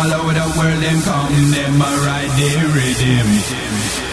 all over the world, them come, them a ride the rhythm.